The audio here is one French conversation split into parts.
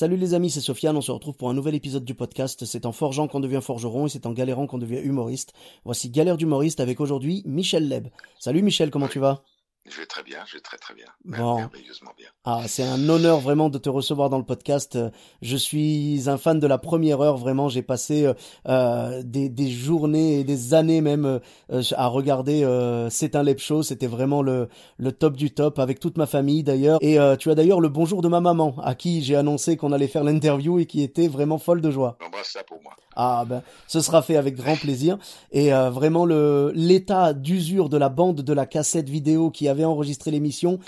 Salut les amis, c'est Sofiane, on se retrouve pour un nouvel épisode du podcast. C'est en forgeant qu'on devient forgeron et c'est en galérant qu'on devient humoriste. Voici Galère d'humoriste avec aujourd'hui Michel Leb. Salut Michel, comment tu vas? Je vais très bien, je vais très très bien. Bon. Merveilleusement bien. Ah, c'est un honneur vraiment de te recevoir dans le podcast. Euh, Je suis un fan de la première heure, vraiment. J'ai passé euh, euh, des, des journées et des années même euh, à regarder euh, C'est un Leb Show. C'était vraiment le, le top du top avec toute ma famille d'ailleurs. Et tu as d'ailleurs le bonjour de ma maman à qui j'ai annoncé qu'on allait faire l'interview et qui était vraiment folle de joie. J'embrasse ça pour moi. Ah ben, ce sera fait avec grand plaisir. Et vraiment le l'état d'usure de la bande de la cassette vidéo qui avait enregistré l'émission,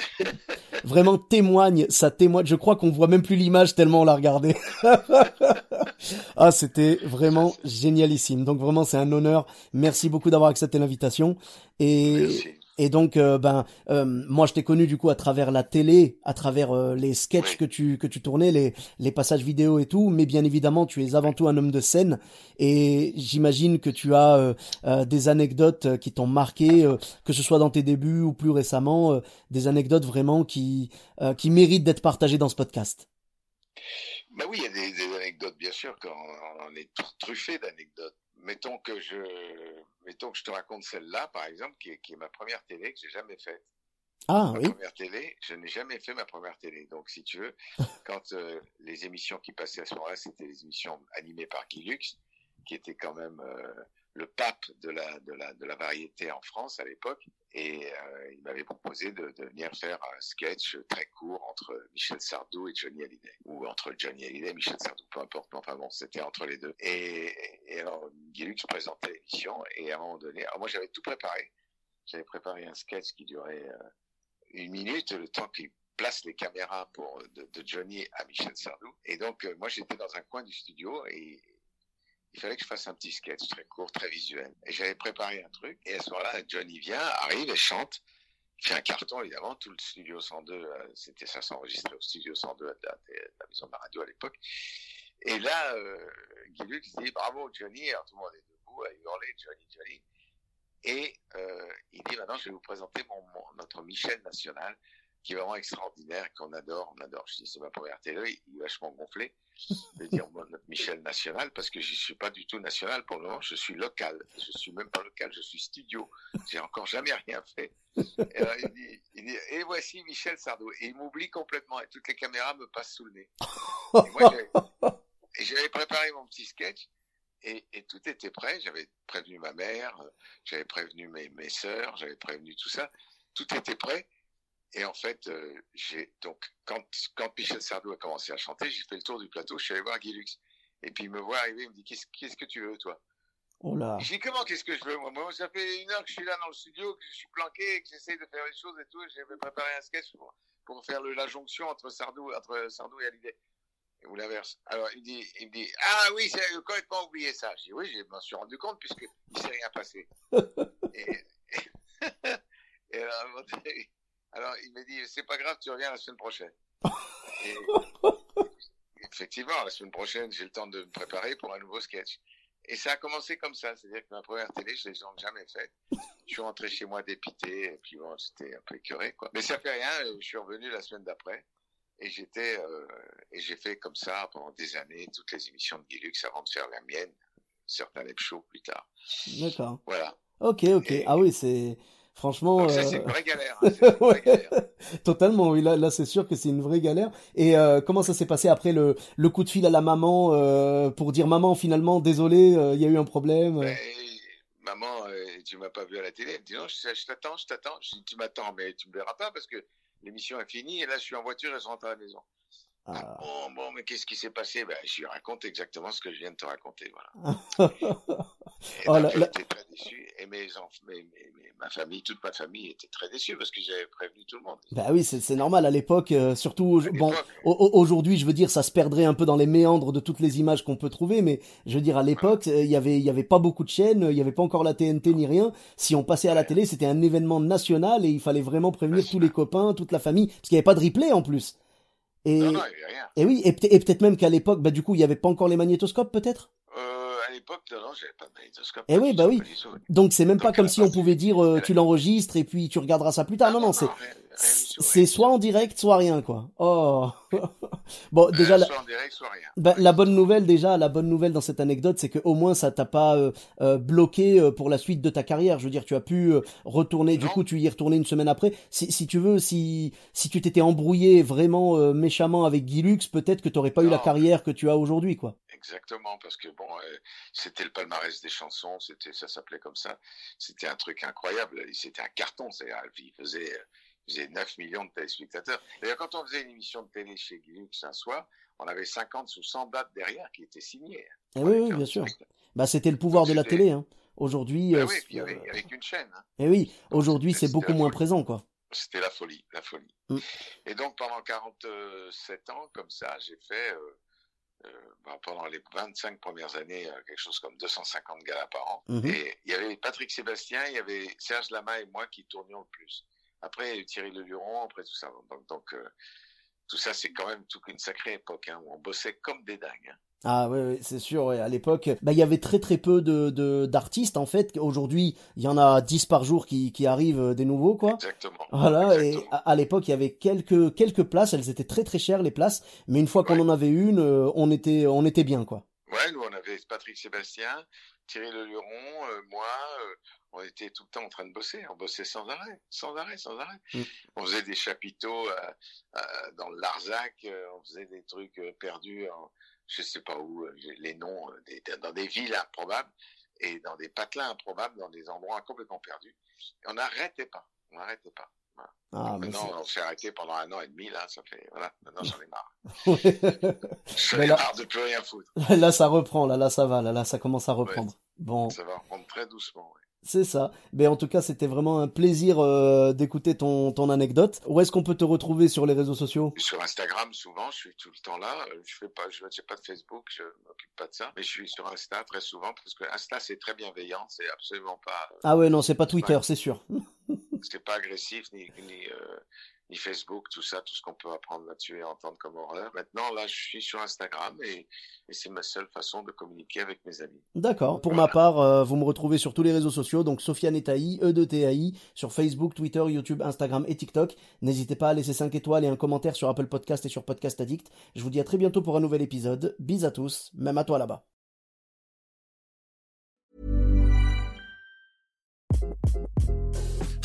vraiment témoigne, ça témoigne. Je crois qu'on voit même plus l'image tellement on l'a regardé. ah, c'était vraiment génialissime. Donc vraiment, c'est un honneur. Merci beaucoup d'avoir accepté l'invitation. Et. Et donc, euh, ben, euh, moi, je t'ai connu du coup à travers la télé, à travers euh, les sketchs que tu que tu tournais, les les passages vidéo et tout. Mais bien évidemment, tu es avant tout un homme de scène. Et j'imagine que tu as euh, euh, des anecdotes qui t'ont marqué, euh, que ce soit dans tes débuts ou plus récemment, euh, des anecdotes vraiment qui euh, qui méritent d'être partagées dans ce podcast. Bah oui, il y a des, des anecdotes, bien sûr, quand on est tr- truffé d'anecdotes. Mettons que je, mettons que je te raconte celle-là, par exemple, qui est, qui est ma première télé que j'ai jamais faite. Ah ma oui. première télé, je n'ai jamais fait ma première télé. Donc, si tu veux, quand euh, les émissions qui passaient à ce moment-là, c'était les émissions animées par Guy Lux, qui était quand même euh, le pape de la, variété en France à l'époque. Et euh, il m'avait proposé de, venir faire un sketch très court entre Michel Sardou et Johnny Hallyday. Ou entre Johnny Hallyday et Michel Sardou, peu importe. Mais enfin bon, c'était entre les deux. Et, et alors, Guy Lux présentait l'émission. Et à un moment donné, alors moi j'avais tout préparé. J'avais préparé un sketch qui durait euh, une minute, le temps qu'il place les caméras de Johnny à Michel Sardou. Et donc, euh, moi, j'étais dans un coin du studio et il fallait que je fasse un petit sketch très court, très visuel. Et j'avais préparé un truc. Et à ce moment-là, Johnny vient, arrive et chante. Il fait un carton, évidemment. Tout le studio 102, euh, c'était ça s'enregistrait au studio 102 à la, maison de la radio à l'époque. Et là, euh, Guy Lux dit bravo Johnny. Alors tout le monde est debout à hurler Johnny, Johnny. Et euh, il dit maintenant je vais vous présenter notre Michel national qui est vraiment extraordinaire, qu'on adore, on adore. Je dis c'est ma première télé, il est vachement gonflé de dire notre Michel national parce que je suis pas du tout national pour le moment, je suis local. Je suis même pas local, je suis studio. J'ai encore jamais rien fait. Et alors, il dit, et voici Michel Sardou et il m'oublie complètement et toutes les caméras me passent sous le nez. Et moi, j'avais- préparé mon petit sketch et, et tout était prêt. J'avais prévenu ma mère, j'avais prévenu mes, mes sœurs, j'avais prévenu tout ça. Tout était prêt. Et en fait, euh, j'ai donc quand, quand Michel Sardou a commencé à chanter, j'ai fait le tour du plateau. Je suis allé voir Guy Lux. Et puis il me voit arriver, il me dit qu'est-ce qu'est-ce que tu veux toi? Oh là. Je dis comment qu'est-ce que je veux moi? Moi, ça fait une heure que je suis là dans le studio, que je suis planqué, et que j'essaie de faire les choses et tout. et J'avais préparé un sketch pour, pour faire le, la jonction entre Sardou, entre Sardou et Hallyday ou l'inverse. Alors il dit, il me dit, ah oui, j'ai complètement oublié ça. Je dis oui, je m'en suis rendu compte puisque il s'est rien passé. et, et alors, alors, il m'a dit, c'est pas grave, tu reviens la semaine prochaine. Et, effectivement, la semaine prochaine, j'ai le temps de me préparer pour un nouveau sketch. Et ça a commencé comme ça, c'est-à-dire que ma première télé, je l'ai jamais faite. Je suis rentré chez moi dépité, et puis bon, c'était un peu écœuré, quoi. Mais ça fait rien, je suis revenu la semaine d'après. Et j'étais, euh, et j'ai fait comme ça pendant des années toutes les émissions de Guilux avant de faire la mienne, certains shows plus tard. D'accord. Voilà. Ok, ok. Ah oui, c'est franchement. Ça, euh, c'est une vraie galère. hein, c'est une vraie galère. Totalement, oui, là, là c'est sûr que c'est une vraie galère. Et euh, comment ça s'est passé après le, le coup de fil à la maman euh, pour dire maman finalement désolé, euh, il y a eu un problème. euh. Maman, euh, tu m'as pas vu à la télé Elle me dit non, je, t'attends, je t'attends. Je dis tu m'attends, mais tu me verras pas parce que l'émission est finie et là je suis en voiture et je rentre à la maison. Ah. Bon, bon, mais qu'est-ce qui s'est passé? Ben, Je lui raconte exactement ce que je viens de te raconter. Voilà. Oh, la- la- très déçu. Et mes enfants, mes, mes- mes- ma famille, toute ma famille était très déçue parce que j'avais prévenu tout le monde. Bah oui, c'est normal à l'époque, euh, surtout bon, aujourd'hui, je veux dire, ça se perdrait un peu dans les méandres de toutes les images qu'on peut trouver, mais je veux dire, à l'époque, il y avait, il y avait pas beaucoup de chaînes, il y avait pas encore la TNT ni rien. Si on passait à la télé, c'était un événement national et il fallait vraiment prévenir tous les copains, toute la famille, parce qu'il n'y avait pas de replay en plus. Et, non, non, il y avait rien. Et oui, et, peut-être même qu'à l'époque, bah du coup, il y avait pas encore les magnétoscopes, peut-être? À l'époque, non, j'avais pas de magnétoscope. Eh oui, bah oui. Donc c'est même pas comme si on pouvait dire euh, tu l'enregistres et puis tu regarderas ça plus tard. Non, non, c'est c'est soit en direct, soit rien, quoi. Oh. bon, euh, déjà, la... Soit en direct, soit rien. Bah, la bonne nouvelle, déjà, la bonne nouvelle dans cette anecdote, c'est que au moins ça t'a pas euh, euh, bloqué pour la suite de ta carrière. Je veux dire, tu as pu retourner. Du coup, tu y es retourné une semaine après. Si, si tu veux, si si tu t'étais embrouillé vraiment méchamment avec Guy Lux, peut-être que tu n'aurais pas eu la carrière que tu as aujourd'hui, quoi. Exactement, parce que bon, c'était le palmarès des chansons, c'était ça s'appelait comme ça. C'était un truc incroyable. C'était un carton. C'est-à-dire, il faisait faisait 9 millions de téléspectateurs. D'ailleurs, quand on faisait une émission de télé chez Guilux un soir, on avait 50 ou 100 dates derrière qui étaient signées. Eh oui, oui, bien sûr. Bah, c'était le pouvoir de la télé. Hein. Aujourd'hui. Bah euh, oui, avec, une chaîne. Hein. Et eh oui, aujourd'hui, c'est beaucoup moins présent, quoi. C'était la folie, la folie. Mm. Et donc, pendant 47 ans, comme ça, j'ai fait. Euh, euh, bah, pendant les 25 premières années, quelque chose comme 250 galas par an. Mm-hmm. Et il y avait Patrick Sébastien, il y avait Serge Lama et moi qui tournions le plus. Après, Thierry Le Luron, après tout ça. Donc, donc euh, tout ça, c'est quand même toute une sacrée époque hein, où on bossait comme des dingues. Hein. Ah oui, c'est sûr. À l'époque, bah, il y avait très très peu de d'artistes en fait. Aujourd'hui, il y en a 10 par jour qui, qui arrivent euh, des nouveaux quoi. Exactement. Voilà. Et à, l'époque, il y avait quelques quelques places. Elles étaient très très chères les places, mais une fois qu'on en avait une, euh, on était on était bien quoi. Nous on avait Patrick Sébastien, Thierry Le Luron, moi on était tout le temps en train de bosser, on bossait sans arrêt, sans arrêt, sans arrêt. Mm. On faisait des chapiteaux euh, euh, dans le Larzac, euh, on faisait des trucs perdus, en, je sais pas où, les noms, dans des villes improbables et dans des patelins improbables, dans des endroits complètement perdus. Et on n'arrêtait pas, on n'arrêtait pas. Ah, maintenant, on s'est arrêté pendant un an et demi, là, ça fait, voilà, maintenant j'en ai marre. j'en ai marre de plus rien foutre. Là, ça reprend, là, là, ça va, là, là, ça commence à reprendre. bon. Ça va reprendre très doucement, c'est ça. Mais en tout cas, c'était vraiment un plaisir euh, d'écouter ton, ton anecdote. Où est-ce qu'on peut te retrouver sur les réseaux sociaux? Sur Instagram, souvent, je suis tout le temps là. Euh, je fais pas, je n'ai pas de Facebook, je m'occupe pas de ça. Mais je suis sur Insta très souvent parce que Insta c'est très bienveillant, c'est absolument pas. Euh, ah ouais, non, c'est pas Twitter, c'est sûr. C'est pas agressif ni, ni Facebook, tout ça, tout ce qu'on peut apprendre là-dessus et entendre comme horreur. Maintenant, là, je suis sur Instagram et, c'est ma seule façon de communiquer avec mes amis. D'accord. Pour ma part, euh, vous me retrouvez sur tous les réseaux sociaux, donc Sofiane Etaï, E de TAI, sur Facebook, Twitter, YouTube, Instagram et TikTok. N'hésitez pas à laisser 5 étoiles et un commentaire sur Apple Podcast et sur Podcast Addict. Je vous dis à très bientôt pour un nouvel épisode. Bis à tous, même à toi là-bas.